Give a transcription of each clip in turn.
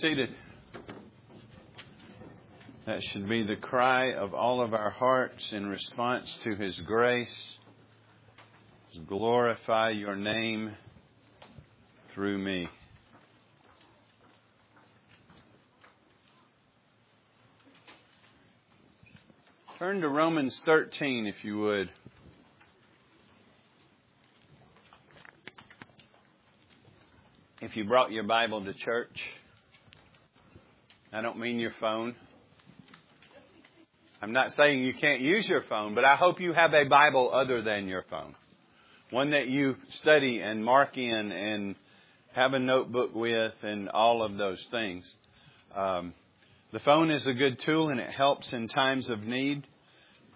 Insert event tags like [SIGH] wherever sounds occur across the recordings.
seated. That should be the cry of all of our hearts in response to His grace. Glorify your name through me. Turn to Romans 13, if you would. If you brought your Bible to church, I don't mean your phone. I'm not saying you can't use your phone, but I hope you have a Bible other than your phone. One that you study and mark in and have a notebook with and all of those things. Um, the phone is a good tool and it helps in times of need,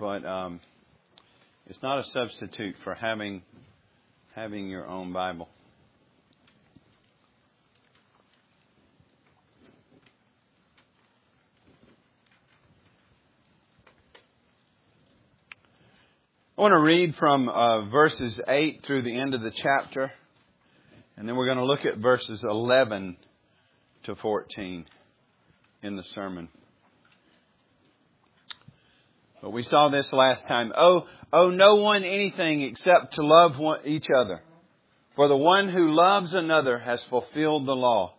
but um, it's not a substitute for having having your own Bible. I want to read from uh, verses 8 through the end of the chapter, and then we're going to look at verses 11 to 14 in the sermon. But we saw this last time. Oh, oh, no one anything except to love one, each other. For the one who loves another has fulfilled the law.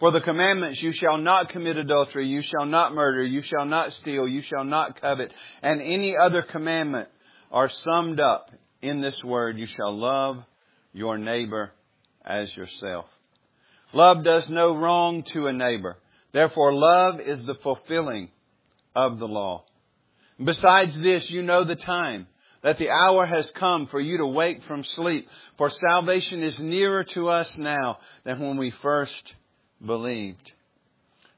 For the commandments, you shall not commit adultery, you shall not murder, you shall not steal, you shall not covet, and any other commandment are summed up in this word, you shall love your neighbor as yourself. Love does no wrong to a neighbor. Therefore, love is the fulfilling of the law. Besides this, you know the time, that the hour has come for you to wake from sleep, for salvation is nearer to us now than when we first believed.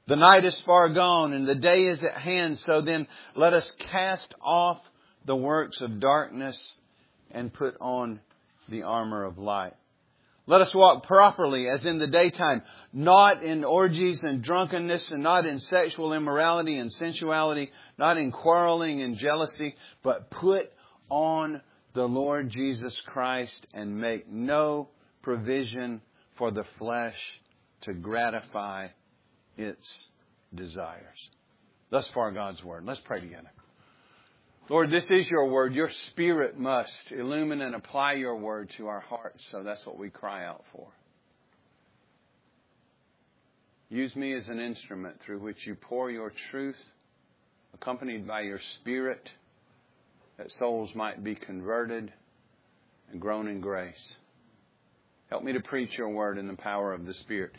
The night is far gone and the day is at hand, so then let us cast off the works of darkness and put on the armor of light. Let us walk properly as in the daytime, not in orgies and drunkenness and not in sexual immorality and sensuality, not in quarreling and jealousy, but put on the Lord Jesus Christ and make no provision for the flesh to gratify its desires. Thus far God's Word. Let's pray together. Lord, this is your word. Your spirit must illumine and apply your word to our hearts. So that's what we cry out for. Use me as an instrument through which you pour your truth, accompanied by your spirit, that souls might be converted and grown in grace. Help me to preach your word in the power of the Spirit.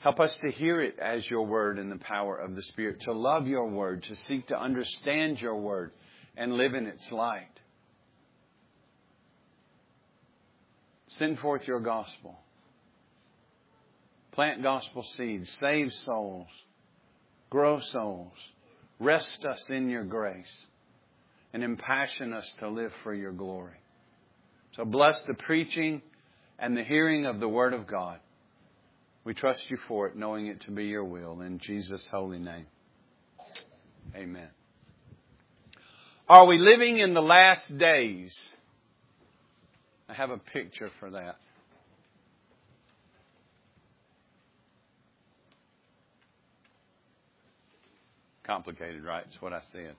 Help us to hear it as your word in the power of the Spirit, to love your word, to seek to understand your word and live in its light. Send forth your gospel. Plant gospel seeds. Save souls. Grow souls. Rest us in your grace. And impassion us to live for your glory. So bless the preaching and the hearing of the Word of God. We trust you for it, knowing it to be your will. In Jesus' holy name. Amen. Are we living in the last days? I have a picture for that. Complicated, right? That's what I said.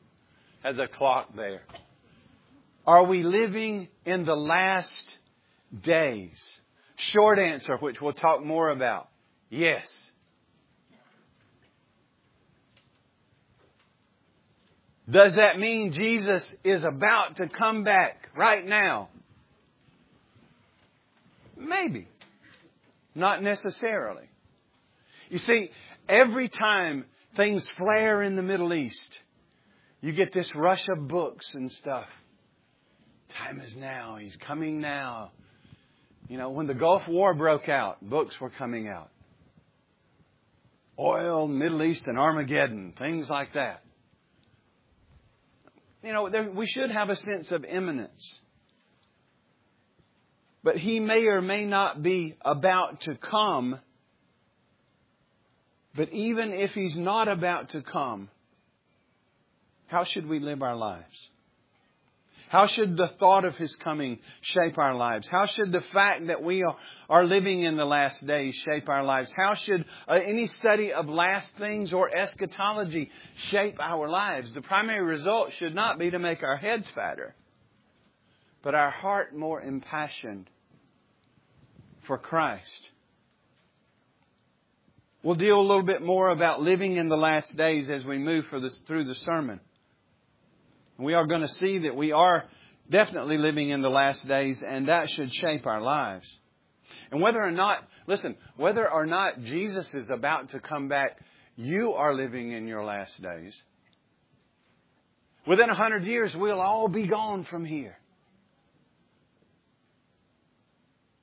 Has a clock there. Are we living in the last days? Short answer, which we'll talk more about. Yes. Does that mean Jesus is about to come back right now? Maybe. Not necessarily. You see, every time things flare in the Middle East, you get this rush of books and stuff. Time is now. He's coming now. You know, when the Gulf War broke out, books were coming out. Oil, Middle East, and Armageddon, things like that you know, there, we should have a sense of imminence. But he may or may not be about to come. But even if he's not about to come, how should we live our lives? How should the thought of His coming shape our lives? How should the fact that we are living in the last days shape our lives? How should uh, any study of last things or eschatology shape our lives? The primary result should not be to make our heads fatter, but our heart more impassioned for Christ. We'll deal a little bit more about living in the last days as we move through the sermon. We are going to see that we are definitely living in the last days, and that should shape our lives. And whether or not, listen, whether or not Jesus is about to come back, you are living in your last days. Within a hundred years, we'll all be gone from here.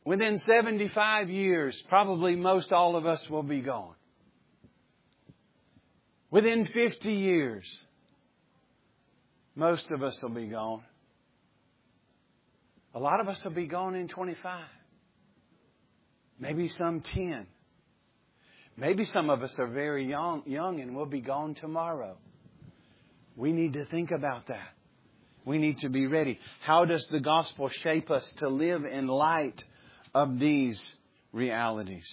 Within 75 years, probably most all of us will be gone. Within 50 years, most of us will be gone. A lot of us will be gone in 25. Maybe some 10. Maybe some of us are very young, young and will be gone tomorrow. We need to think about that. We need to be ready. How does the gospel shape us to live in light of these realities?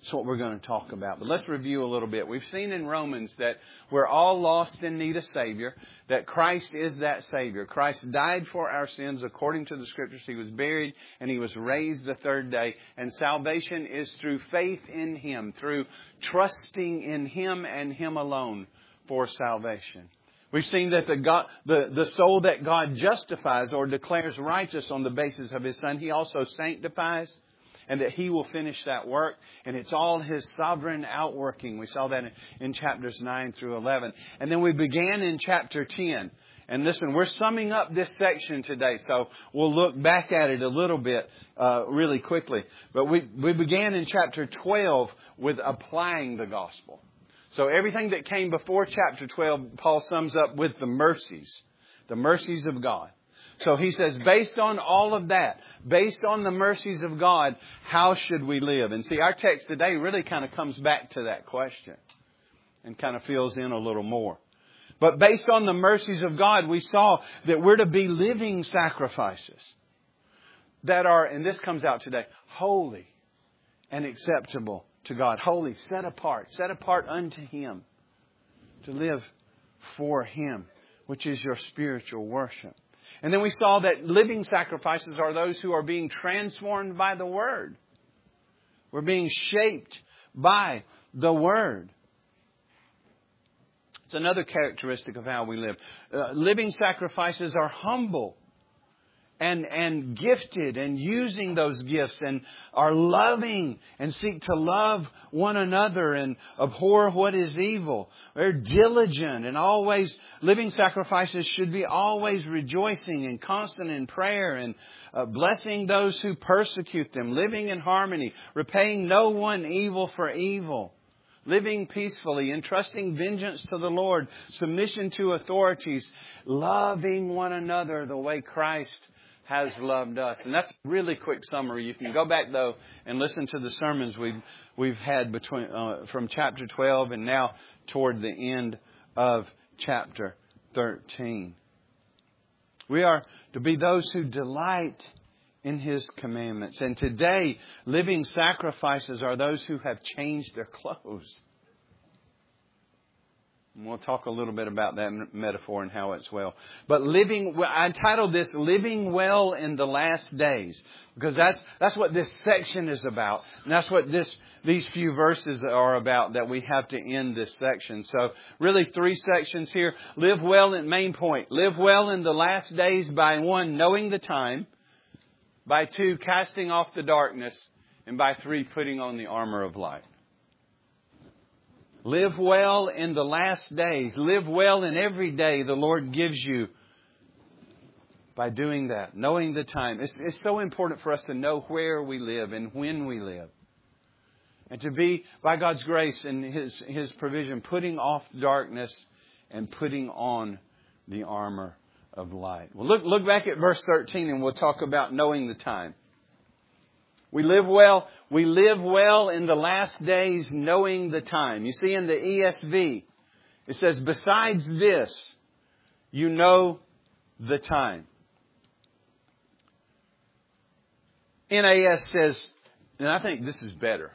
That's what we're going to talk about. But let's review a little bit. We've seen in Romans that we're all lost in need of Savior, that Christ is that Savior. Christ died for our sins according to the Scriptures. He was buried and He was raised the third day. And salvation is through faith in Him, through trusting in Him and Him alone for salvation. We've seen that the, God, the, the soul that God justifies or declares righteous on the basis of His Son, He also sanctifies and that He will finish that work. And it's all His sovereign outworking. We saw that in, in chapters 9 through 11. And then we began in chapter 10. And listen, we're summing up this section today, so we'll look back at it a little bit uh, really quickly. But we, we began in chapter 12 with applying the gospel. So everything that came before chapter 12, Paul sums up with the mercies, the mercies of God. So he says, based on all of that, based on the mercies of God, how should we live? And see, our text today really kind of comes back to that question and kind of fills in a little more. But based on the mercies of God, we saw that we're to be living sacrifices that are, and this comes out today, holy and acceptable to God. Holy, set apart, set apart unto Him to live for Him, which is your spiritual worship. And then we saw that living sacrifices are those who are being transformed by the Word. We're being shaped by the Word. It's another characteristic of how we live. Uh, living sacrifices are humble and, and gifted and using those gifts and are loving and seek to love one another and abhor what is evil. They're diligent and always, living sacrifices should be always rejoicing and constant in prayer and uh, blessing those who persecute them, living in harmony, repaying no one evil for evil living peacefully, entrusting vengeance to the Lord, submission to authorities, loving one another the way Christ has loved us. And that's a really quick summary. You can go back though and listen to the sermons we've we've had between uh, from chapter 12 and now toward the end of chapter 13. We are to be those who delight in His commandments. And today, living sacrifices are those who have changed their [LAUGHS] clothes. We'll talk a little bit about that metaphor and how it's well. But living, I entitled this Living Well in the Last Days. Because that's, that's what this section is about. And that's what this, these few verses are about that we have to end this section. So really three sections here. Live well in main point. Live well in the last days by one, knowing the time. By two, casting off the darkness. And by three, putting on the armor of light. Live well in the last days. Live well in every day the Lord gives you by doing that, knowing the time. It's, it's, so important for us to know where we live and when we live. And to be, by God's grace and His, His provision, putting off darkness and putting on the armor of light. Well, look, look back at verse 13 and we'll talk about knowing the time. We live well, we live well in the last days knowing the time. You see in the ESV, it says, besides this, you know the time. NAS says, and I think this is better.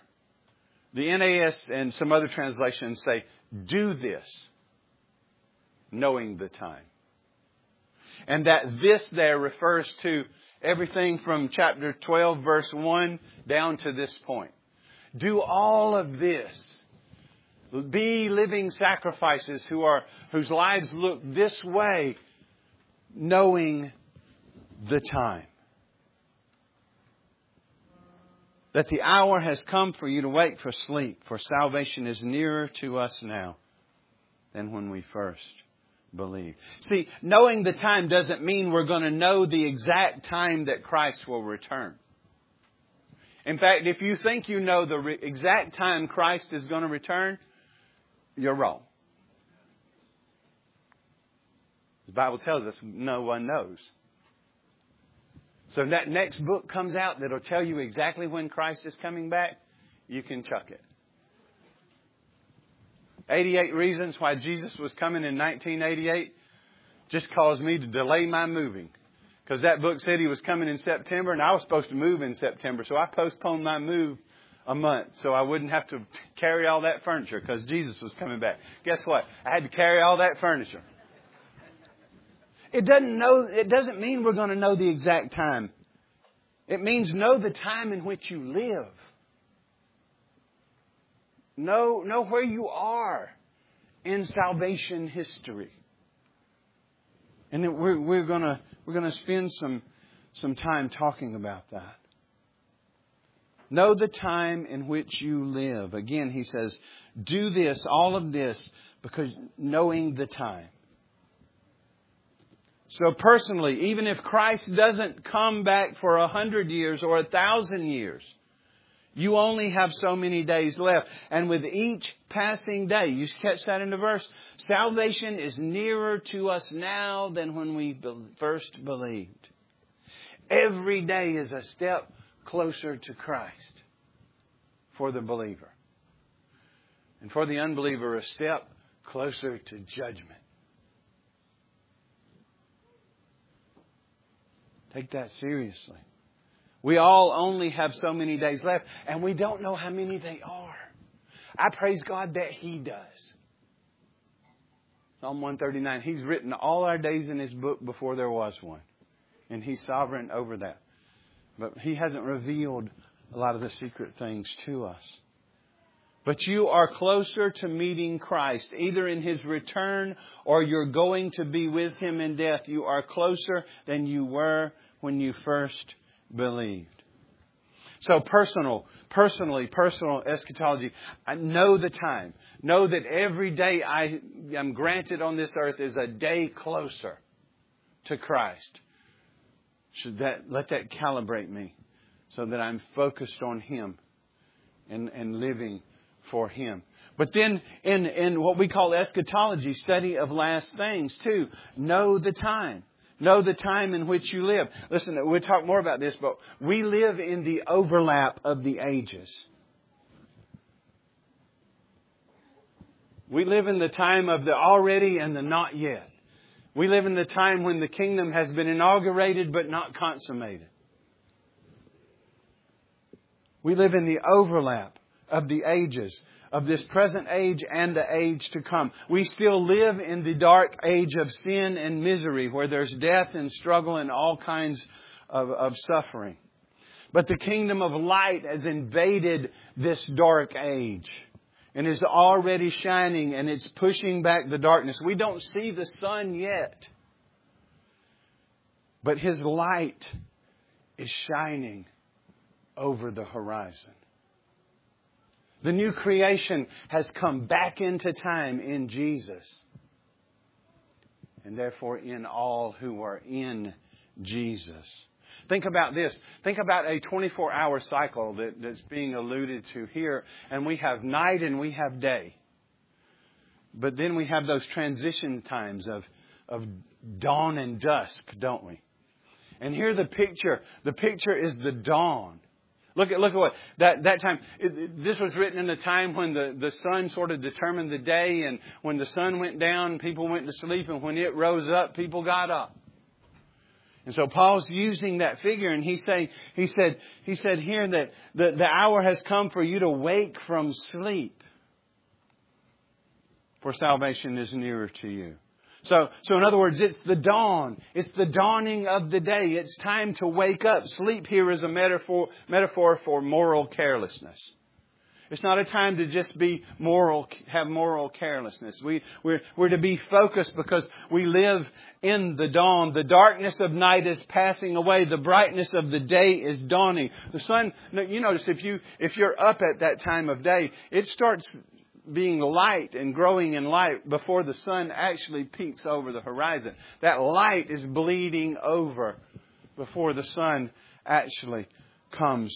The NAS and some other translations say, do this, knowing the time. And that this there refers to everything from chapter 12 verse 1 down to this point. Do all of this. Be living sacrifices who are, whose lives look this way, knowing the time. That the hour has come for you to wake for sleep, for salvation is nearer to us now than when we first believed. See, knowing the time doesn't mean we're going to know the exact time that Christ will return. In fact, if you think you know the re- exact time Christ is going to return, you're wrong. The Bible tells us no one knows. So that next book comes out that'll tell you exactly when Christ is coming back, you can chuck it. 88 reasons why Jesus was coming in 1988 just caused me to delay my moving. Because that book said he was coming in September and I was supposed to move in September. So I postponed my move a month so I wouldn't have to carry all that furniture because Jesus was coming back. Guess what? I had to carry all that furniture. It doesn't know, it doesn't mean we're going to know the exact time. It means know the time in which you live. Know, know where you are in salvation history. And we're, we're gonna, we're gonna spend some, some time talking about that. Know the time in which you live. Again, he says, do this, all of this, because knowing the time. So personally, even if Christ doesn't come back for a hundred years or a thousand years, you only have so many days left. And with each passing day, you catch that in the verse, salvation is nearer to us now than when we first believed. Every day is a step closer to Christ for the believer. And for the unbeliever, a step closer to judgment. Take that seriously. We all only have so many days left, and we don't know how many they are. I praise God that He does. Psalm 139, He's written all our days in His book before there was one. And He's sovereign over that. But He hasn't revealed a lot of the secret things to us. But you are closer to meeting Christ, either in His return or you're going to be with Him in death. You are closer than you were when you first believed. So personal, personally, personal eschatology. I know the time. Know that every day I am granted on this earth is a day closer to Christ. Should that, let that calibrate me so that I'm focused on Him and, and living for Him. But then in, in what we call eschatology, study of last things too, know the time. Know the time in which you live. Listen, we'll talk more about this, but we live in the overlap of the ages. We live in the time of the already and the not yet. We live in the time when the kingdom has been inaugurated but not consummated. We live in the overlap of the ages, of this present age and the age to come. We still live in the dark age of sin and misery where there's death and struggle and all kinds of, of suffering. But the kingdom of light has invaded this dark age and is already shining and it's pushing back the darkness. We don't see the sun yet, but his light is shining over the horizon. The new creation has come back into time in Jesus. And therefore in all who are in Jesus. Think about this. Think about a 24 hour cycle that, that's being alluded to here. And we have night and we have day. But then we have those transition times of, of dawn and dusk, don't we? And here the picture, the picture is the dawn. Look at, look at what, that, that time, it, this was written in a time when the, the sun sort of determined the day and when the sun went down, people went to sleep and when it rose up, people got up. And so Paul's using that figure and he's saying, he said, he said here that the, the hour has come for you to wake from sleep. For salvation is nearer to you. So, so in other words, it's the dawn. It's the dawning of the day. It's time to wake up. Sleep here is a metaphor, metaphor for moral carelessness. It's not a time to just be moral, have moral carelessness. We, we're, we're to be focused because we live in the dawn. The darkness of night is passing away. The brightness of the day is dawning. The sun, you notice if you, if you're up at that time of day, it starts being light and growing in light before the sun actually peeks over the horizon. That light is bleeding over before the sun actually comes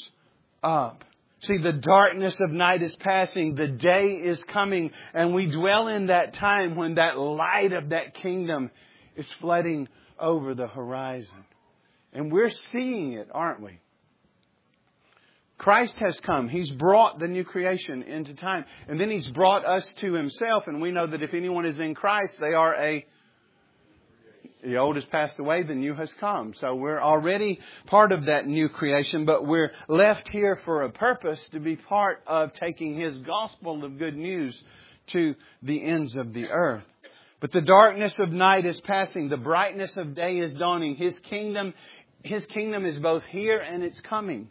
up. See, the darkness of night is passing, the day is coming, and we dwell in that time when that light of that kingdom is flooding over the horizon. And we're seeing it, aren't we? Christ has come. He's brought the new creation into time. And then He's brought us to Himself. And we know that if anyone is in Christ, they are a the old has passed away, the new has come. So we're already part of that new creation, but we're left here for a purpose to be part of taking His gospel of good news to the ends of the earth. But the darkness of night is passing. The brightness of day is dawning. His kingdom, His kingdom is both here and it's coming.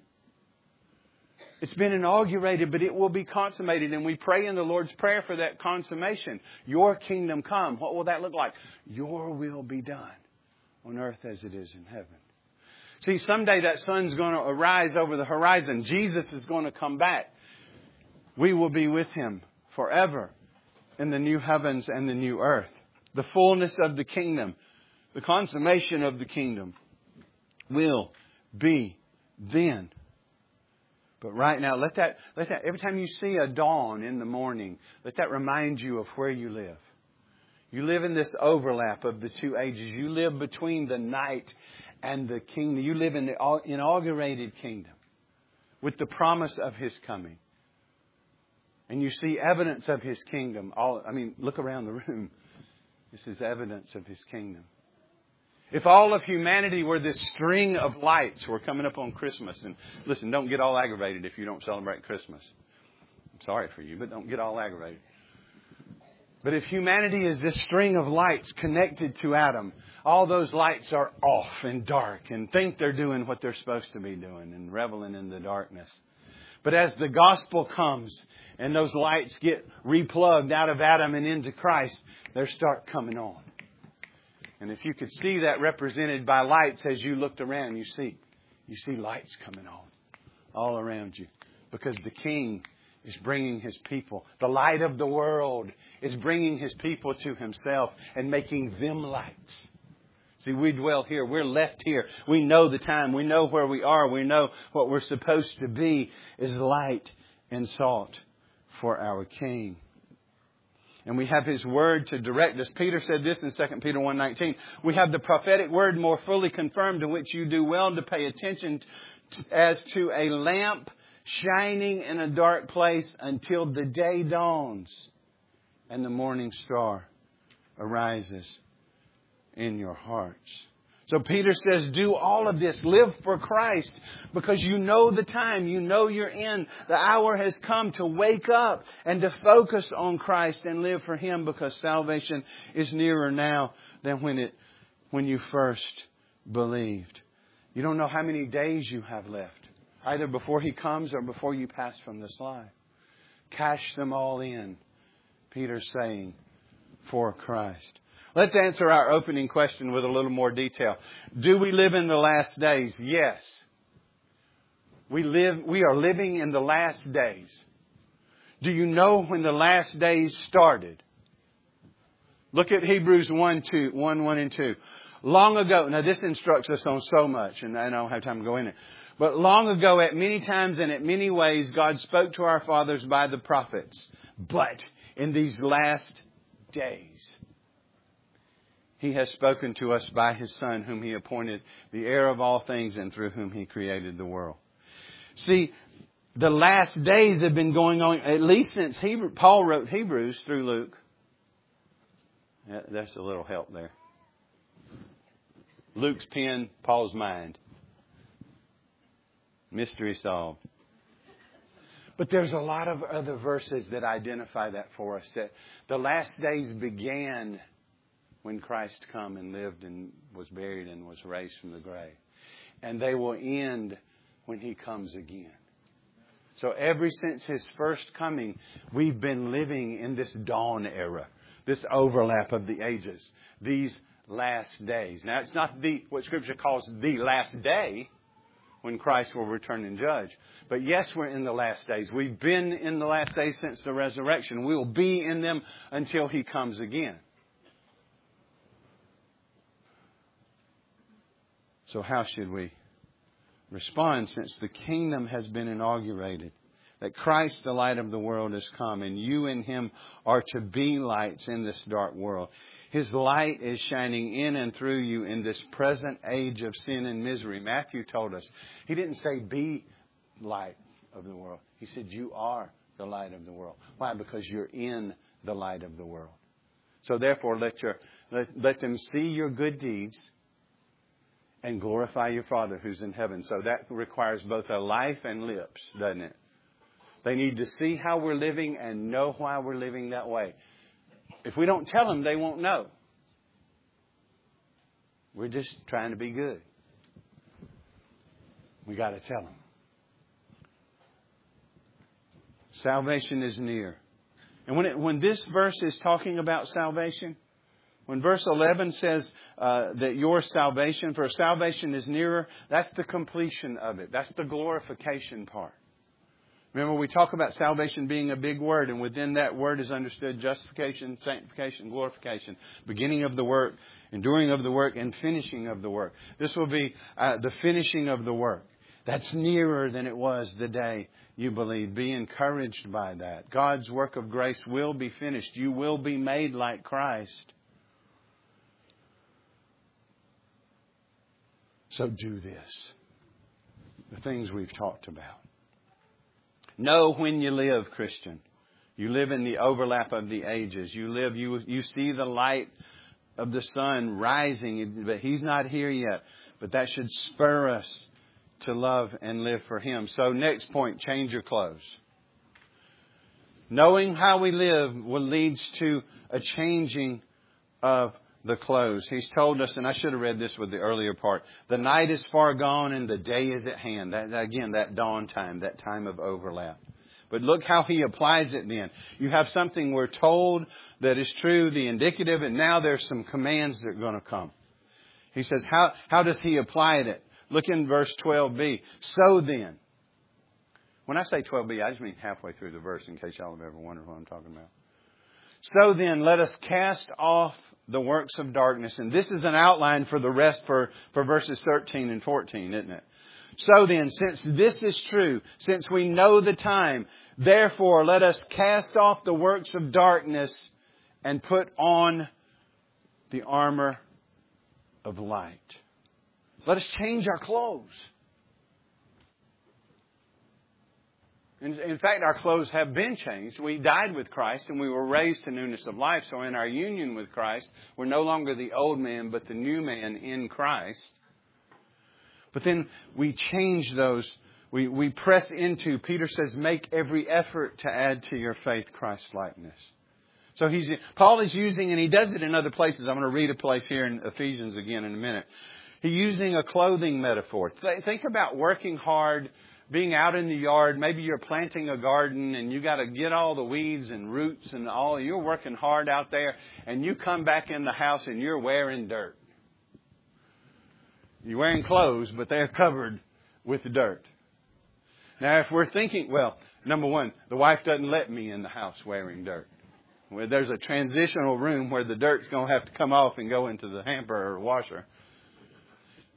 It's been inaugurated, but it will be consummated. And we pray in the Lord's Prayer for that consummation. Your kingdom come. What will that look like? Your will be done on earth as it is in heaven. See, someday that sun's going to arise over the horizon. Jesus is going to come back. We will be with him forever in the new heavens and the new earth. The fullness of the kingdom, the consummation of the kingdom will be then. But right now, let that, let that, every time you see a dawn in the morning, let that remind you of where you live. You live in this overlap of the two ages. You live between the night and the kingdom. You live in the inaugurated kingdom with the promise of His coming. And you see evidence of His kingdom. All, I mean, look around the room. This is evidence of His kingdom. If all of humanity were this string of lights, we're coming up on Christmas, and listen, don't get all aggravated if you don't celebrate Christmas. I'm sorry for you, but don't get all aggravated. But if humanity is this string of lights connected to Adam, all those lights are off and dark and think they're doing what they're supposed to be doing and reveling in the darkness. But as the gospel comes and those lights get replugged out of Adam and into Christ, they start coming on. And if you could see that represented by lights as you looked around, you see, you see lights coming on all around you because the King is bringing his people. The light of the world is bringing his people to himself and making them lights. See, we dwell here. We're left here. We know the time. We know where we are. We know what we're supposed to be is light and salt for our King and we have his word to direct us. Peter said this in 2 Peter 1:19. We have the prophetic word more fully confirmed in which you do well to pay attention as to a lamp shining in a dark place until the day dawns and the morning star arises in your hearts. So Peter says, do all of this. Live for Christ because you know the time. You know you're in. The hour has come to wake up and to focus on Christ and live for Him because salvation is nearer now than when it, when you first believed. You don't know how many days you have left, either before He comes or before you pass from this life. Cash them all in, Peter's saying, for Christ. Let's answer our opening question with a little more detail. Do we live in the last days? Yes. We live, we are living in the last days. Do you know when the last days started? Look at Hebrews 1, 2, 1, 1 and 2. Long ago, now this instructs us on so much, and I don't have time to go in it. But long ago, at many times and at many ways, God spoke to our fathers by the prophets. But in these last days, he has spoken to us by His Son, whom He appointed the heir of all things and through whom He created the world. See, the last days have been going on, at least since Hebrew, Paul wrote Hebrews through Luke. Yeah, that's a little help there. Luke's pen, Paul's mind. Mystery solved. But there's a lot of other verses that identify that for us. That the last days began when Christ come and lived and was buried and was raised from the grave. And they will end when he comes again. So ever since his first coming, we've been living in this dawn era, this overlap of the ages, these last days. Now it's not the, what scripture calls the last day when Christ will return and judge. But yes, we're in the last days. We've been in the last days since the resurrection. We will be in them until he comes again. So how should we respond since the kingdom has been inaugurated? That Christ, the light of the world, has come, and you and Him are to be lights in this dark world. His light is shining in and through you in this present age of sin and misery. Matthew told us. He didn't say be light of the world. He said you are the light of the world. Why? Because you're in the light of the world. So therefore, let your let, let them see your good deeds and glorify your Father who's in heaven. So that requires both a life and lips, doesn't it? They need to see how we're living and know why we're living that way. If we don't tell them, they won't know. We're just trying to be good. We got to tell them. Salvation is near. And when, it, when this verse is talking about salvation, when verse 11 says uh, that your salvation, for salvation is nearer, that's the completion of it. That's the glorification part. Remember, we talk about salvation being a big word, and within that word is understood justification, sanctification, glorification, beginning of the work, enduring of the work, and finishing of the work. This will be uh, the finishing of the work. That's nearer than it was the day you believed. Be encouraged by that. God's work of grace will be finished. You will be made like Christ. So do this. The things we've talked about. Know when you live, Christian. You live in the overlap of the ages. You live, you, you see the light of the sun rising, but He's not here yet. But that should spur us to love and live for Him. So, next point change your clothes. Knowing how we live will leads to a changing of the close. He's told us, and I should have read this with the earlier part, the night is far gone and the day is at hand. That, again, that dawn time, that time of overlap. But look how he applies it then. You have something we're told that is true, the indicative, and now there's some commands that are going to come. He says, how, how does he apply it? Look in verse 12b. So then, when I say 12b, I just mean halfway through the verse in case y'all have ever wondered what I'm talking about. So then, let us cast off the works of darkness. And this is an outline for the rest for, for verses 13 and 14, isn't it? So then, since this is true, since we know the time, therefore let us cast off the works of darkness and put on the armor of light. Let us change our clothes. In, in, fact, our clothes have been changed. We died with Christ and we were raised to newness of life. So in our union with Christ, we're no longer the old man, but the new man in Christ. But then we change those. We, we press into, Peter says, make every effort to add to your faith Christ likeness. So he's, Paul is using, and he does it in other places. I'm going to read a place here in Ephesians again in a minute. He's using a clothing metaphor. Think about working hard being out in the yard, maybe you're planting a garden and you got to get all the weeds and roots and all. You're working hard out there and you come back in the house and you're wearing dirt. You're wearing clothes, but they're covered with dirt. Now, if we're thinking, well, number one, the wife doesn't let me in the house wearing dirt. Well, there's a transitional room where the dirt's going to have to come off and go into the hamper or washer.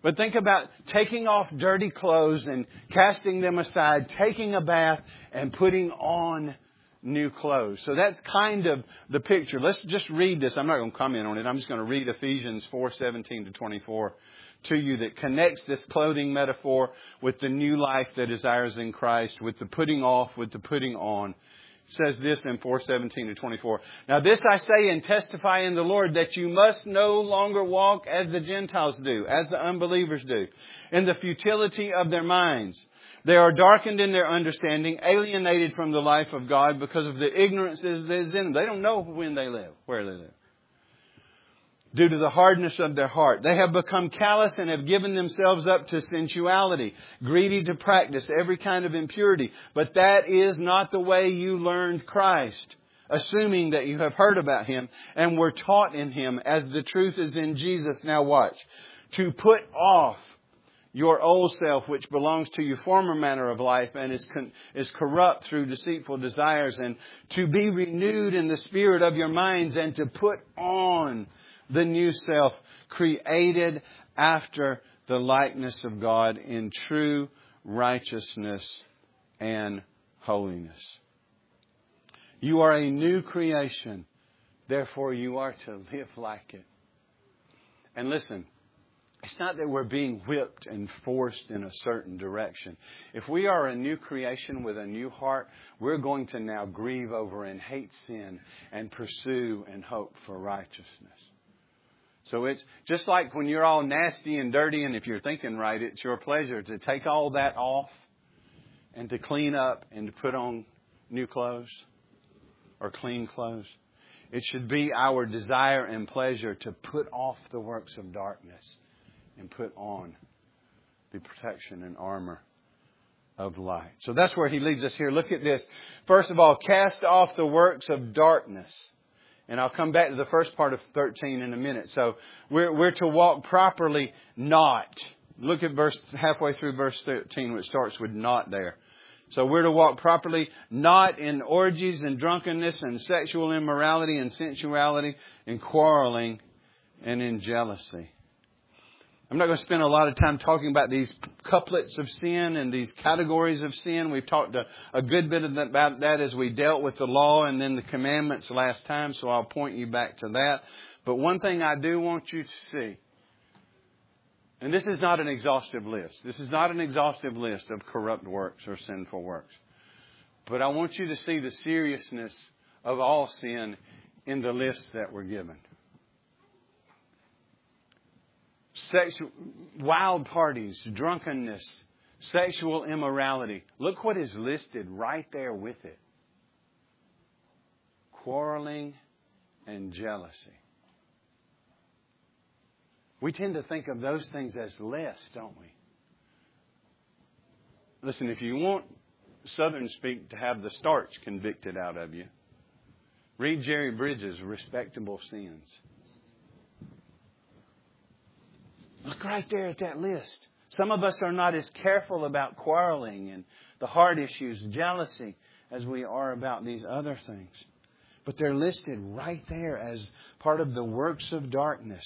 But think about taking off dirty clothes and casting them aside, taking a bath and putting on new clothes. So that's kind of the picture. Let's just read this. I'm not going to comment on it. I'm just going to read Ephesians 4:17 to 24 to you that connects this clothing metaphor with the new life that is ours in Christ, with the putting off, with the putting on. Says this in 417 to 24. Now this I say and testify in the Lord that you must no longer walk as the Gentiles do, as the unbelievers do, in the futility of their minds. They are darkened in their understanding, alienated from the life of God because of the ignorance that is in them. They don't know when they live, where they live due to the hardness of their heart. They have become callous and have given themselves up to sensuality, greedy to practice every kind of impurity. But that is not the way you learned Christ, assuming that you have heard about Him and were taught in Him as the truth is in Jesus. Now watch. To put off your old self, which belongs to your former manner of life and is, con- is corrupt through deceitful desires, and to be renewed in the spirit of your minds and to put on the new self created after the likeness of God in true righteousness and holiness. You are a new creation, therefore you are to live like it. And listen, it's not that we're being whipped and forced in a certain direction. If we are a new creation with a new heart, we're going to now grieve over and hate sin and pursue and hope for righteousness. So it's just like when you're all nasty and dirty, and if you're thinking right, it's your pleasure to take all that off and to clean up and to put on new clothes or clean clothes. It should be our desire and pleasure to put off the works of darkness and put on the protection and armor of light. So that's where he leads us here. Look at this. First of all, cast off the works of darkness and I'll come back to the first part of 13 in a minute. So we're, we're to walk properly not. Look at verse, halfway through verse 13, which starts with not there. So we're to walk properly, not in orgies and drunkenness and sexual immorality and sensuality and quarreling and in jealousy. I'm not going to spend a lot of time talking about these couplets of sin and these categories of sin. We've talked a, a good bit about that as we dealt with the law and then the commandments last time, so I'll point you back to that. But one thing I do want you to see, and this is not an exhaustive list. This is not an exhaustive list of corrupt works or sinful works. But I want you to see the seriousness of all sin in the list that we're given. Sexual, wild parties, drunkenness, sexual immorality. Look what is listed right there with it quarreling and jealousy. We tend to think of those things as less, don't we? Listen, if you want Southern speak to have the starch convicted out of you, read Jerry Bridges' Respectable Sins. Look right there at that list. Some of us are not as careful about quarreling and the heart issues, jealousy, as we are about these other things. But they're listed right there as part of the works of darkness.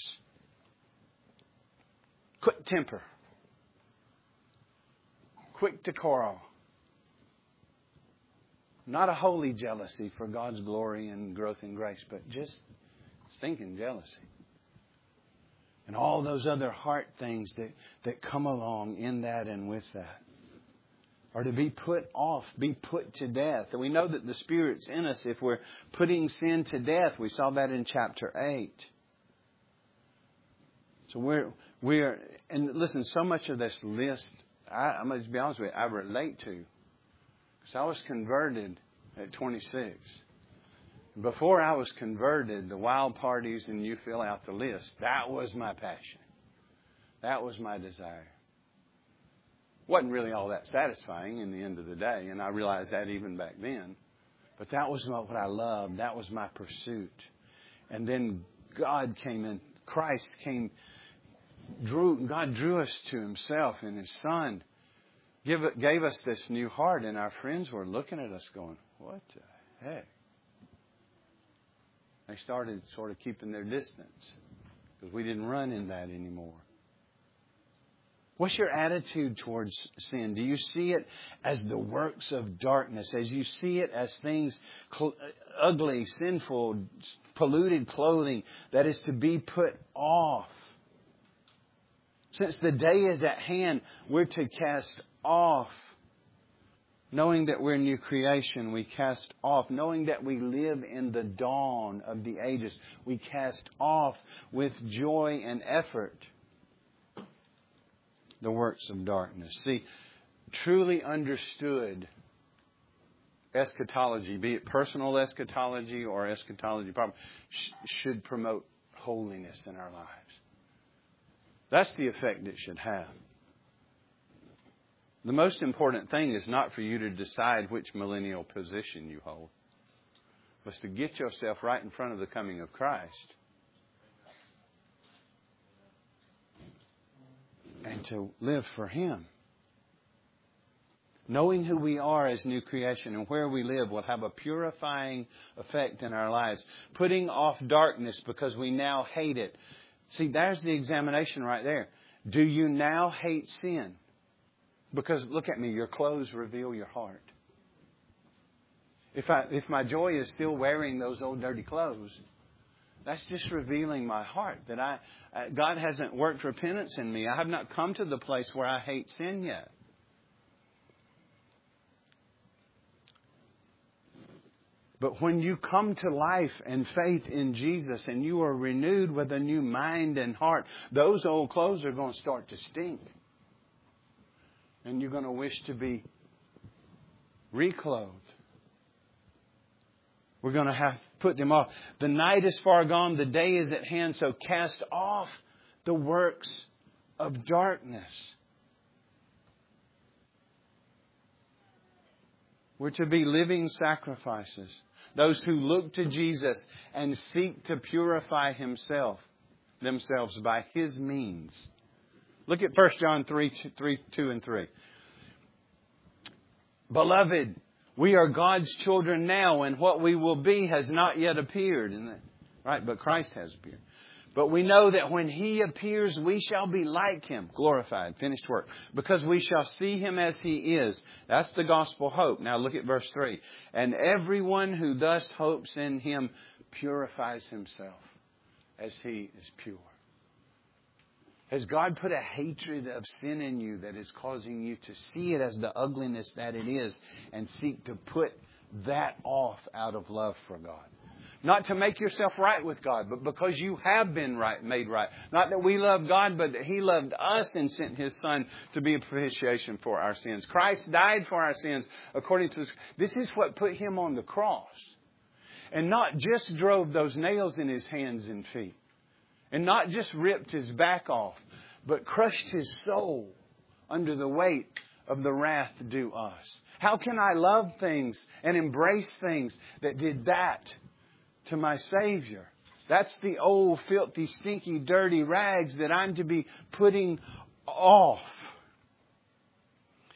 Quick temper, quick to quarrel. Not a holy jealousy for God's glory and growth in grace, but just stinking jealousy and all those other heart things that, that come along in that and with that are to be put off, be put to death. And we know that the Spirit's in us if we're putting sin to death. We saw that in chapter 8. So we're, we're, and listen, so much of this list, I, I'm going to be honest with you, I relate to. Because I was converted at 26. Before I was converted, the wild parties and you fill out the list, that was my passion. That was my desire. Wasn't really all that satisfying in the end of the day, and I realized that even back then. But that was what I loved. That was my pursuit. And then God came in, Christ came, drew, God drew us to Himself and His Son, give, gave us this new heart, and our friends were looking at us going, What the heck? They started sort of keeping their distance because we didn't run in that anymore. What's your attitude towards sin? Do you see it as the works of darkness? As you see it as things cl- uh, ugly, sinful, polluted clothing that is to be put off? Since the day is at hand, we're to cast off Knowing that we're new creation, we cast off. Knowing that we live in the dawn of the ages, we cast off with joy and effort the works of darkness. See, truly understood eschatology, be it personal eschatology or eschatology problem, should promote holiness in our lives. That's the effect it should have. The most important thing is not for you to decide which millennial position you hold, but to get yourself right in front of the coming of Christ. And to live for Him. Knowing who we are as new creation and where we live will have a purifying effect in our lives. Putting off darkness because we now hate it. See, there's the examination right there. Do you now hate sin? Because look at me, your clothes reveal your heart. If I if my joy is still wearing those old dirty clothes, that's just revealing my heart that I uh, God hasn't worked repentance in me. I have not come to the place where I hate sin yet. But when you come to life and faith in Jesus and you are renewed with a new mind and heart, those old clothes are going to start to stink and you're going to wish to be reclothed. We're going to have to put them off. The night is far gone, the day is at hand, so cast off the works of darkness. We're to be living sacrifices. Those who look to Jesus and seek to purify himself, themselves by his means. Look at 1 John 3, 3, 2 and 3. Beloved, we are God's children now, and what we will be has not yet appeared. Right? But Christ has appeared. But we know that when He appears, we shall be like Him, glorified, finished work, because we shall see Him as He is. That's the gospel hope. Now look at verse 3. And everyone who thus hopes in Him purifies himself as He is pure. Has God put a hatred of sin in you that is causing you to see it as the ugliness that it is and seek to put that off out of love for God? Not to make yourself right with God, but because you have been right, made right. Not that we love God, but that He loved us and sent His Son to be a propitiation for our sins. Christ died for our sins according to this is what put Him on the cross. And not just drove those nails in His hands and feet and not just ripped his back off, but crushed his soul under the weight of the wrath due us. How can I love things and embrace things that did that to my Savior? That's the old, filthy, stinky, dirty rags that I'm to be putting off.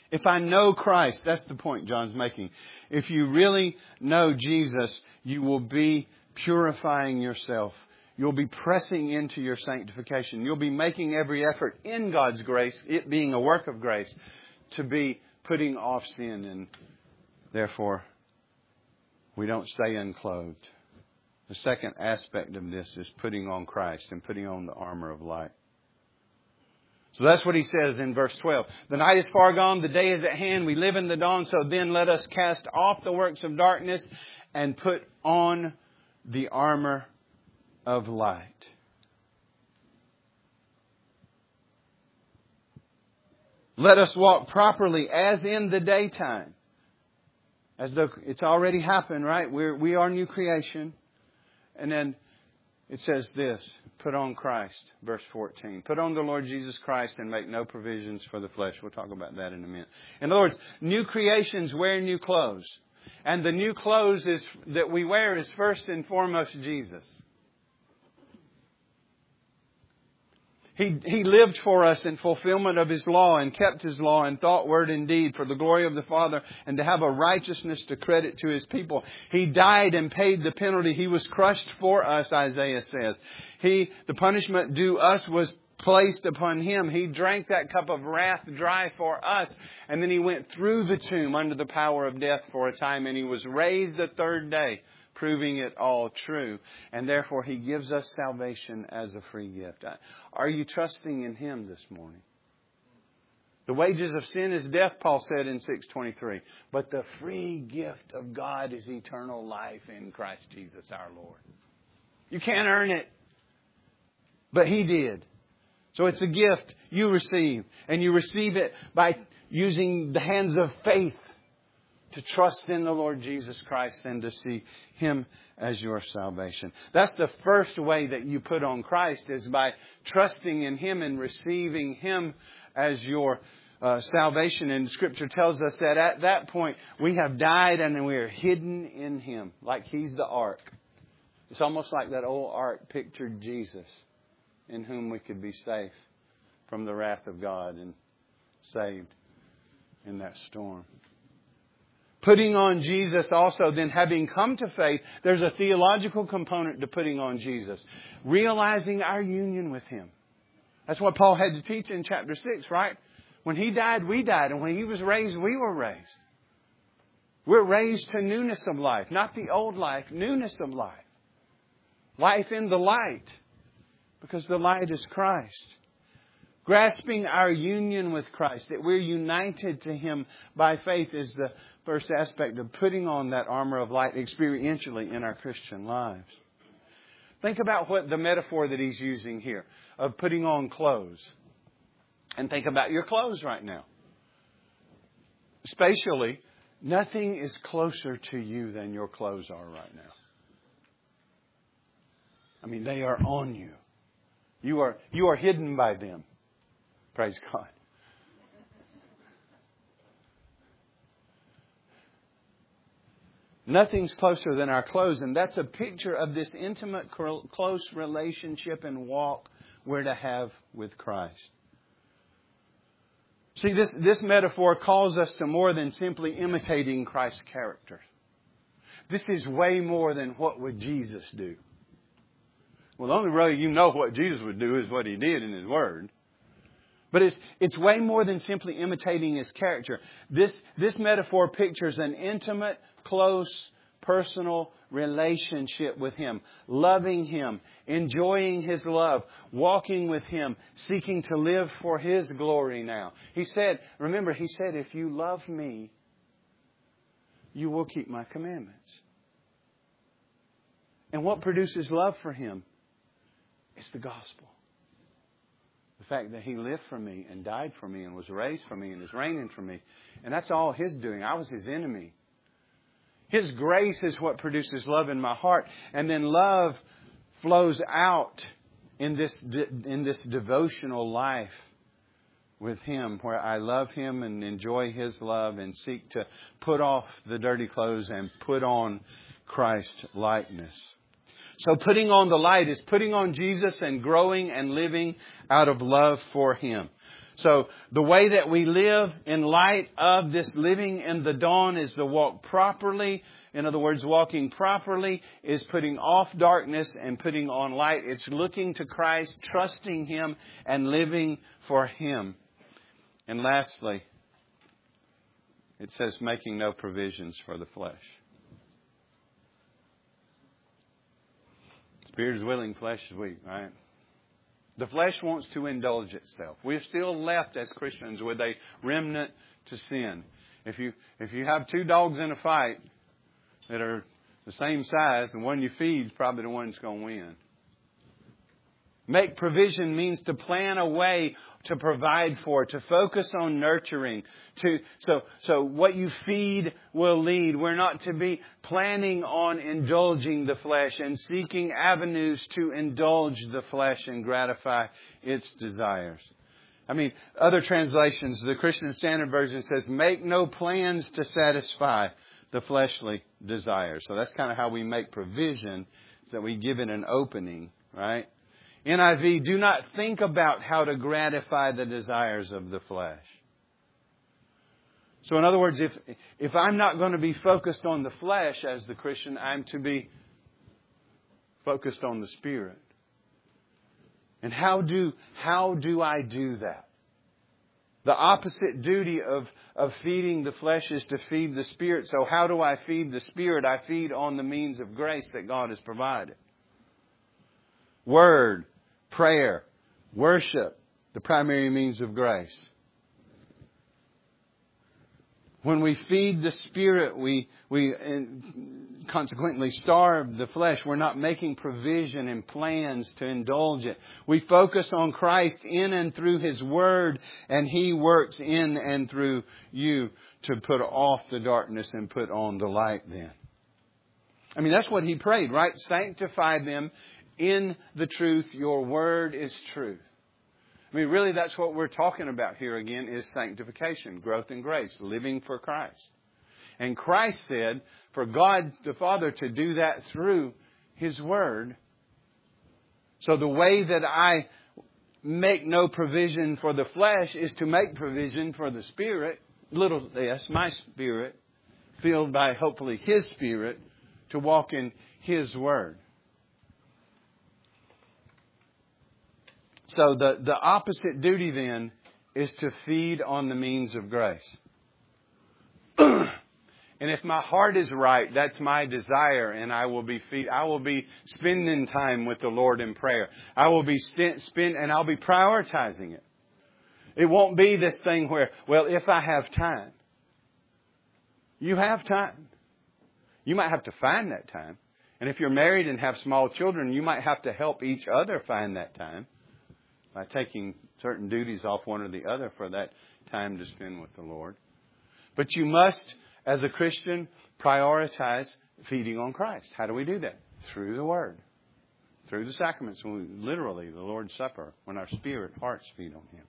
If I know Christ, that's the point John's making. If you really know Jesus, you will be purifying yourself You'll be pressing into your sanctification. You'll be making every effort in God's grace, it being a work of grace, to be putting off sin. And therefore, we don't stay unclothed. The second aspect of this is putting on Christ and putting on the armor of light. So that's what he says in verse 12. The night is far gone, the day is at hand, we live in the dawn, so then let us cast off the works of darkness and put on the armor of light. Let us walk properly as in the daytime. As though it's already happened, right? We're, we are new creation. And then it says this put on Christ, verse 14. Put on the Lord Jesus Christ and make no provisions for the flesh. We'll talk about that in a minute. In other words, new creations wear new clothes. And the new clothes is, that we wear is first and foremost Jesus. He, he lived for us in fulfillment of His law and kept His law in thought, word, and deed for the glory of the Father and to have a righteousness to credit to His people. He died and paid the penalty. He was crushed for us, Isaiah says. He, the punishment due us was placed upon him. He drank that cup of wrath dry for us. And then he went through the tomb under the power of death for a time and he was raised the third day proving it all true. And therefore, He gives us salvation as a free gift. Are you trusting in Him this morning? The wages of sin is death, Paul said in 623. But the free gift of God is eternal life in Christ Jesus our Lord. You can't earn it. But He did. So it's a gift you receive. And you receive it by using the hands of faith to trust in the Lord Jesus Christ and to see Him as your salvation. That's the first way that you put on Christ is by trusting in Him and receiving Him as your uh, salvation. And Scripture tells us that at that point we have died and we are hidden in Him, like He's the ark. It's almost like that old ark pictured Jesus, in whom we could be safe from the wrath of God and saved in that storm. Putting on Jesus also, then having come to faith, there's a theological component to putting on Jesus. Realizing our union with Him. That's what Paul had to teach in chapter 6, right? When He died, we died. And when He was raised, we were raised. We're raised to newness of life. Not the old life, newness of life. Life in the light. Because the light is Christ. Grasping our union with Christ, that we're united to Him by faith, is the first aspect of putting on that armor of light experientially in our Christian lives. Think about what the metaphor that he's using here of putting on clothes. And think about your clothes right now. Spatially, nothing is closer to you than your clothes are right now. I mean, they are on you. You are, you are hidden by them. Praise God. Nothing's closer than our clothes, and that's a picture of this intimate, close relationship and walk we're to have with Christ. See, this, this metaphor calls us to more than simply imitating Christ's character. This is way more than what would Jesus do. Well, the only way you know what Jesus would do is what he did in his word. But it's, it's way more than simply imitating his character. This, this metaphor pictures an intimate, close, personal relationship with him, loving him, enjoying his love, walking with him, seeking to live for his glory now. He said, remember, he said, if you love me, you will keep my commandments. And what produces love for him? It's the gospel. Fact that He lived for me and died for me and was raised for me and is reigning for me. And that's all His doing. I was His enemy. His grace is what produces love in my heart. And then love flows out in this, in this devotional life with Him, where I love Him and enjoy His love and seek to put off the dirty clothes and put on Christ likeness. So putting on the light is putting on Jesus and growing and living out of love for Him. So the way that we live in light of this living in the dawn is to walk properly. In other words, walking properly is putting off darkness and putting on light. It's looking to Christ, trusting Him, and living for Him. And lastly, it says making no provisions for the flesh. Is willing, flesh is weak, right? The flesh wants to indulge itself. We're still left as Christians with a remnant to sin. If you, if you have two dogs in a fight that are the same size, the one you feed is probably the one that's going to win. Make provision means to plan a way to provide for, to focus on nurturing. To, so, so what you feed will lead. We're not to be planning on indulging the flesh and seeking avenues to indulge the flesh and gratify its desires. I mean, other translations, the Christian Standard Version says, make no plans to satisfy the fleshly desires. So that's kind of how we make provision, is that we give it an opening, right? NIV, do not think about how to gratify the desires of the flesh. So in other words, if, if I'm not going to be focused on the flesh as the Christian, I'm to be focused on the Spirit. And how do, how do I do that? The opposite duty of, of feeding the flesh is to feed the Spirit. So how do I feed the Spirit? I feed on the means of grace that God has provided. Word, prayer, worship, the primary means of grace. When we feed the Spirit, we, we consequently starve the flesh. We're not making provision and plans to indulge it. We focus on Christ in and through His Word, and He works in and through you to put off the darkness and put on the light then. I mean, that's what He prayed, right? Sanctify them in the truth. Your Word is truth. I mean, really, that's what we're talking about here again is sanctification, growth in grace, living for Christ. And Christ said for God the Father to do that through His Word. So the way that I make no provision for the flesh is to make provision for the Spirit, little s, my Spirit, filled by hopefully His Spirit, to walk in His Word. So the, the opposite duty then is to feed on the means of grace. [CLEARS THROAT] and if my heart is right, that's my desire, and I will be feed, I will be spending time with the Lord in prayer. I will be spend, spend and I'll be prioritizing it. It won't be this thing where, well, if I have time. You have time. You might have to find that time. And if you're married and have small children, you might have to help each other find that time by taking certain duties off one or the other for that time to spend with the Lord. But you must, as a Christian, prioritize feeding on Christ. How do we do that? Through the Word. Through the sacraments, literally the Lord's Supper, when our spirit, hearts feed on Him.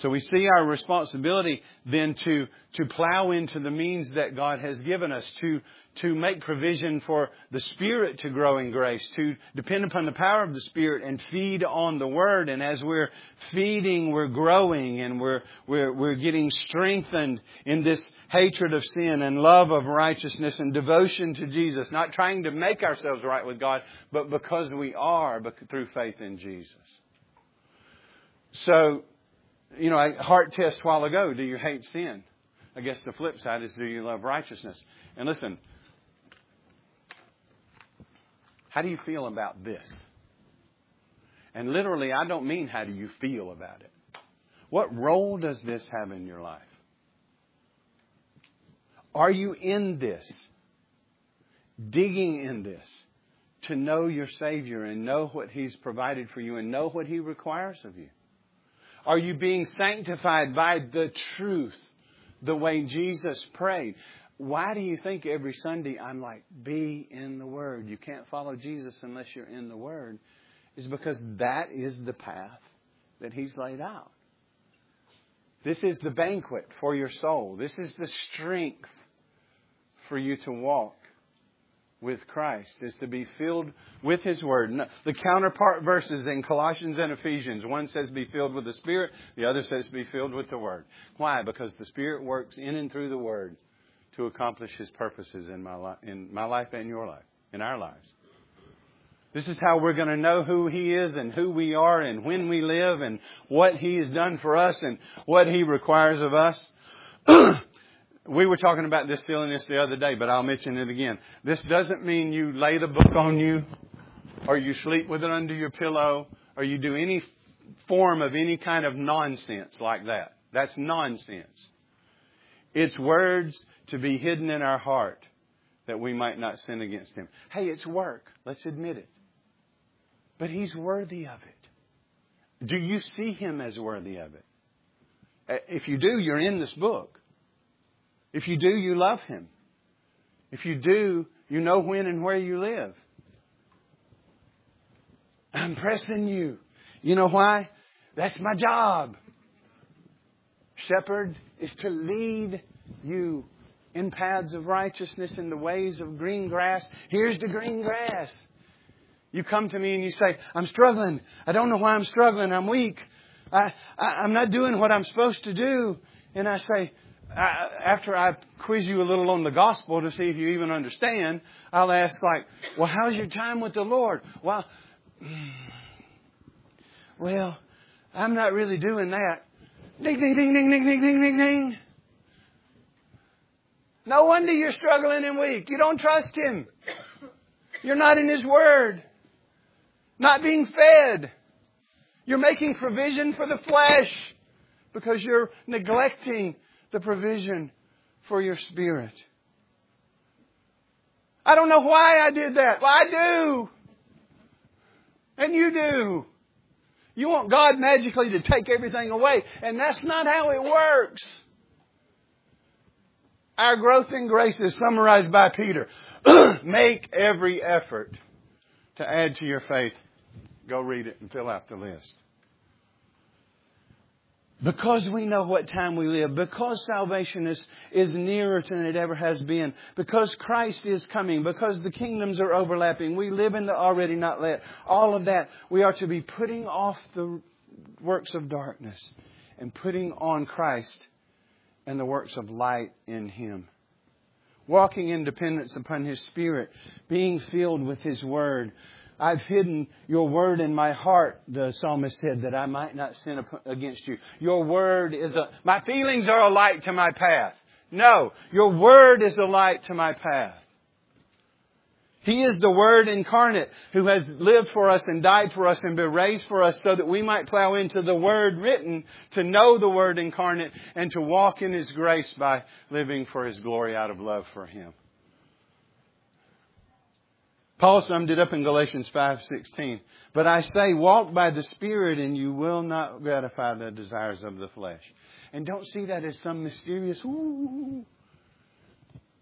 So we see our responsibility then to, to plow into the means that God has given us, to, to make provision for the Spirit to grow in grace, to depend upon the power of the Spirit and feed on the Word. And as we're feeding, we're growing and we're, we're, we're getting strengthened in this hatred of sin and love of righteousness and devotion to Jesus, not trying to make ourselves right with God, but because we are through faith in Jesus. So, you know, a heart test a while ago, do you hate sin? I guess the flip side is do you love righteousness? And listen, how do you feel about this? And literally, I don't mean how do you feel about it. What role does this have in your life? Are you in this, digging in this, to know your Savior and know what He's provided for you and know what He requires of you? Are you being sanctified by the truth, the way Jesus prayed? Why do you think every Sunday I'm like, be in the Word? You can't follow Jesus unless you're in the Word. Is because that is the path that He's laid out. This is the banquet for your soul. This is the strength for you to walk with Christ is to be filled with His Word. The counterpart verses in Colossians and Ephesians, one says be filled with the Spirit, the other says be filled with the Word. Why? Because the Spirit works in and through the Word to accomplish His purposes in my, life, in my life and your life, in our lives. This is how we're going to know who He is and who we are and when we live and what He has done for us and what He requires of us. [CLEARS THROAT] we were talking about this silliness the other day, but I'll mention it again. This doesn't mean you lay the book on you, or you sleep with it under your pillow, or you do any form of any kind of nonsense like that. That's nonsense. It's words to be hidden in our heart that we might not sin against Him. Hey, it's work. Let's admit it. But He's worthy of it. Do you see Him as worthy of it? Uh, if you do, you're in this book. If you do, you love Him. If you do, you know when and where you live. I'm pressing you. You know why? That's my job. Shepherd is to lead you in paths of righteousness in the ways of green grass. Here's the green grass. You come to me and you say, I'm struggling. I don't know why I'm struggling. I'm weak. I, I, am not doing what I'm supposed to do. And I say, After I quiz you a little on the gospel to see if you even understand, I'll ask like, well, how's your time with the Lord? Well, [SIGHS] well, I'm not really doing that. Ding, ding, ding, ding, ding, ding, ding, ding, ding. No wonder you're struggling and weak. You don't trust Him. You're not in His Word. Not being fed. You're making provision for the flesh because you're neglecting the provision for your spirit. I don't know why I did that. Well, I do. And you do. You want God magically to take everything away, and that's not how it works. Our growth in grace is summarized by Peter. [CLEARS THROAT] Make every effort to add to your faith. Go read it and fill out the list. Because we know what time we live, because salvation is, is nearer than it ever has been, because Christ is coming, because the kingdoms are overlapping, we live in the already not yet, all of that, we are to be putting off the works of darkness and putting on Christ and the works of light in Him. Walking in dependence upon His Spirit, being filled with His Word, I've hidden your word in my heart, the psalmist said, that I might not sin against you. Your word is a, my feelings are a light to my path. No, your word is a light to my path. He is the Word incarnate who has lived for us and died for us and been raised for us so that we might plow into the Word written to know the Word incarnate and to walk in His grace by living for His glory out of love for Him. Paul summed it up in Galatians 5:16. But I say, walk by the Spirit, and you will not gratify the desires of the flesh. And don't see that as some mysterious. Ooh.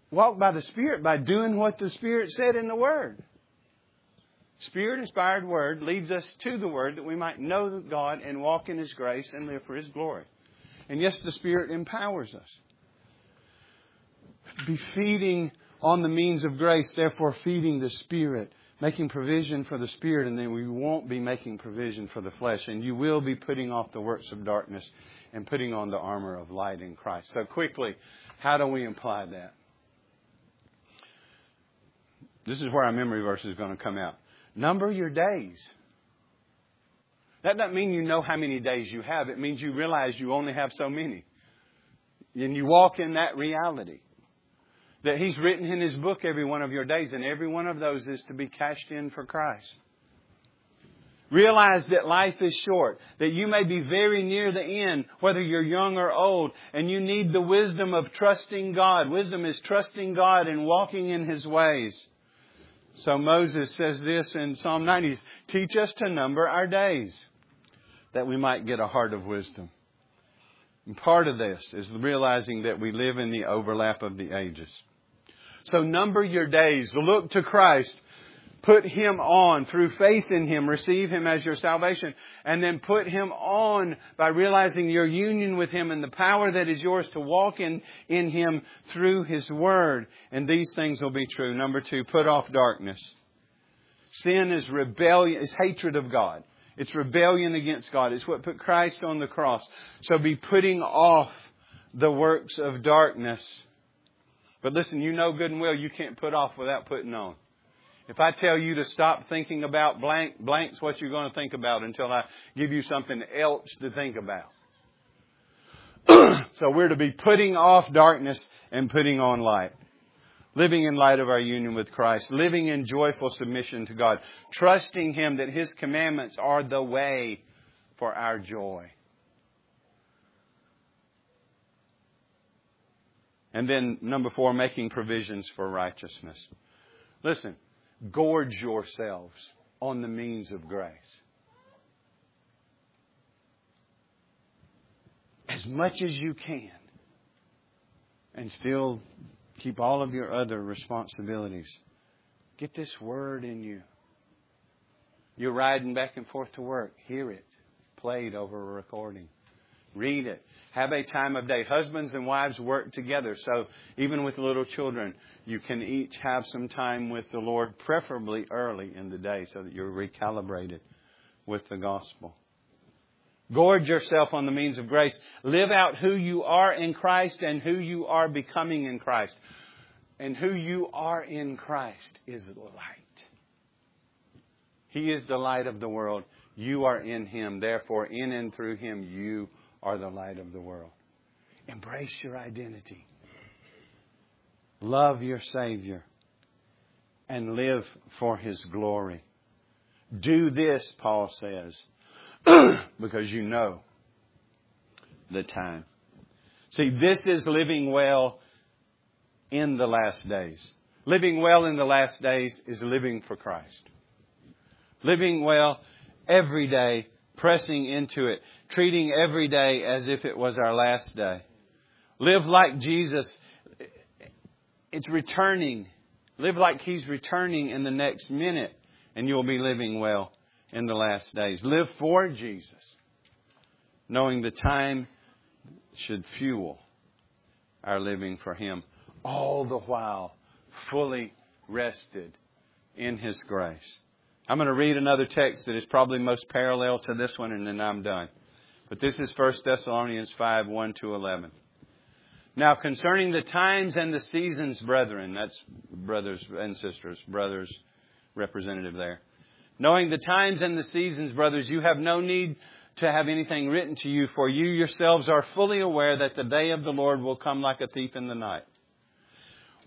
Walk by the Spirit by doing what the Spirit said in the Word. Spirit inspired Word leads us to the Word that we might know God and walk in His grace and live for His glory. And yes, the Spirit empowers us. Be feeding on the means of grace, therefore feeding the Spirit, making provision for the Spirit, and then we won't be making provision for the flesh. And you will be putting off the works of darkness and putting on the armor of light in Christ. So quickly, how do we apply that? This is where our memory verse is going to come out. Number your days. That doesn't mean you know how many days you have. It means you realize you only have so many. And you walk in that reality that He's written in His book every one of your days, and every one of those is to be cashed in for Christ. Realize that life is short, that you may be very near the end, whether you're young or old, and you need the wisdom of trusting God. Wisdom is trusting God and walking in His ways. So Moses says this in Psalm 90, teach us to number our days, that we might get a heart of wisdom. And part of this is realizing that we live in the overlap of the ages. So number your days. Look to Christ. Put Him on through faith in Him. Receive Him as your salvation. And then put Him on by realizing your union with Him and the power that is yours to walk in, in Him through His Word. And these things will be true. Number two, put off darkness. Sin is rebellion, is hatred of God. It's rebellion against God. It's what put Christ on the cross. So be putting off the works of darkness but listen, you know good and well you can't put off without putting on. If I tell you to stop thinking about blank, blank's what you're going to think about until I give you something else to think about. [CLEARS THROAT] so we're to be putting off darkness and putting on light. Living in light of our union with Christ. Living in joyful submission to God. Trusting Him that His commandments are the way for our joy. And then number four, making provisions for righteousness. Listen, gorge yourselves on the means of grace. As much as you can. And still keep all of your other responsibilities. Get this word in you. You're riding back and forth to work. Hear it. Played over a recording. Read it. Have a time of day. Husbands and wives work together. So even with little children, you can each have some time with the Lord, preferably early in the day so that you're recalibrated with the gospel. Gorge yourself on the means of grace. Live out who you are in Christ and who you are becoming in Christ. And who you are in Christ is light. He is the light of the world. You are in Him. Therefore, in and through Him, you are the light of the world. Embrace your identity. Love your Savior and live for His glory. Do this, Paul says, [CLEARS THROAT] because you know the time. See, this is living well in the last days. Living well in the last days is living for Christ. Living well every day, pressing into it, treating every day as if it was our last day. Live like Jesus. It's returning. Live like He's returning in the next minute, and you'll be living well in the last days. Live for Jesus, knowing the time should fuel our living for Him, all the while fully rested in His grace. I'm going to read another text that is probably most parallel to this one, and then I'm done. But this is 1 Thessalonians 5 1 to 11. Now, concerning the times and the seasons, brethren, that's brothers and sisters, brothers representative there. Knowing the times and the seasons, brothers, you have no need to have anything written to you, for you yourselves are fully aware that the day of the Lord will come like a thief in the night.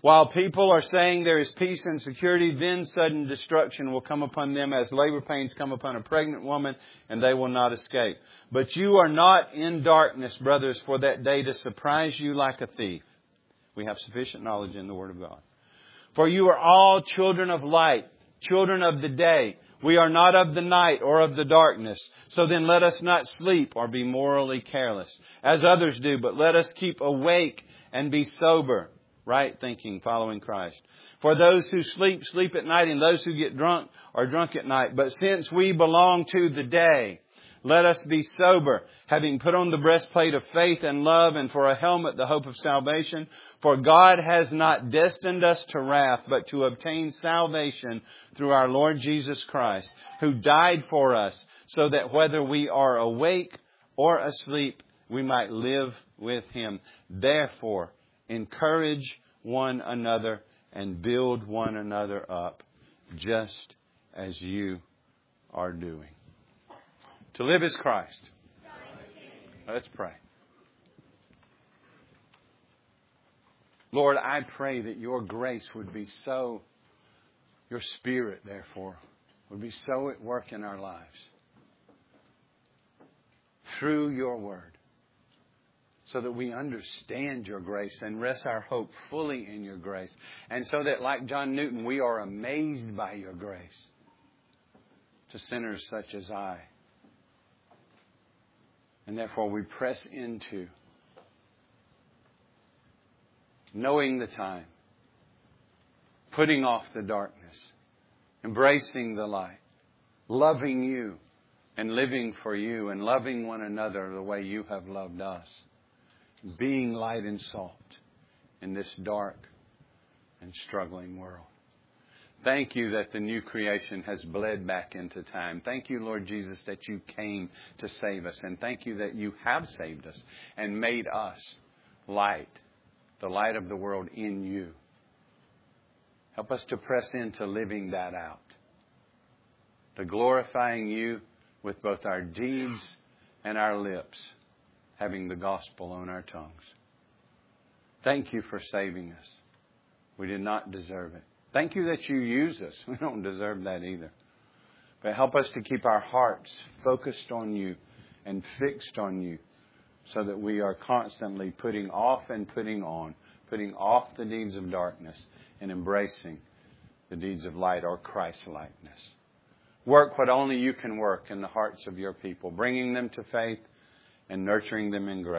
While people are saying there is peace and security, then sudden destruction will come upon them as labor pains come upon a pregnant woman, and they will not escape. But you are not in darkness, brothers, for that day to surprise you like a thief. We have sufficient knowledge in the Word of God. For you are all children of light, children of the day. We are not of the night or of the darkness. So then let us not sleep or be morally careless, as others do, but let us keep awake and be sober right thinking, following Christ. For those who sleep, sleep at night, and those who get drunk are drunk at night. But since we belong to the day, let us be sober, having put on the breastplate of faith and love, and for a helmet the hope of salvation. For God has not destined us to wrath, but to obtain salvation through our Lord Jesus Christ, who died for us, so that whether we are awake or asleep, we might live with Him. Therefore, encourage one another and build one another up just as you are doing. To live is Christ. Let's pray. Lord, I pray that your grace would be so, your spirit, therefore, would be so at work in our lives through your word so that we understand your grace and rest our hope fully in your grace. And so that, like John Newton, we are amazed by your grace to sinners such as I. And therefore, we press into knowing the time, putting off the darkness, embracing the light, loving you, and living for you, and loving one another the way you have loved us being light and salt in this dark and struggling world. Thank you that the new creation has bled back into time. Thank you, Lord Jesus, that you came to save us. And thank you that you have saved us and made us light, the light of the world in you. Help us to press into living that out, to glorifying you with both our deeds and our lips having the gospel on our tongues. Thank you for saving us. We did not deserve it. Thank you that you use us. [LAUGHS] We don't deserve that either. But help us to keep our hearts focused on you and fixed on you so that we are constantly putting off and putting on, putting off the deeds of darkness and embracing the deeds of light or Christ likeness. Work what only you can work in the hearts of your people, bringing them to faith and nurturing them in grace.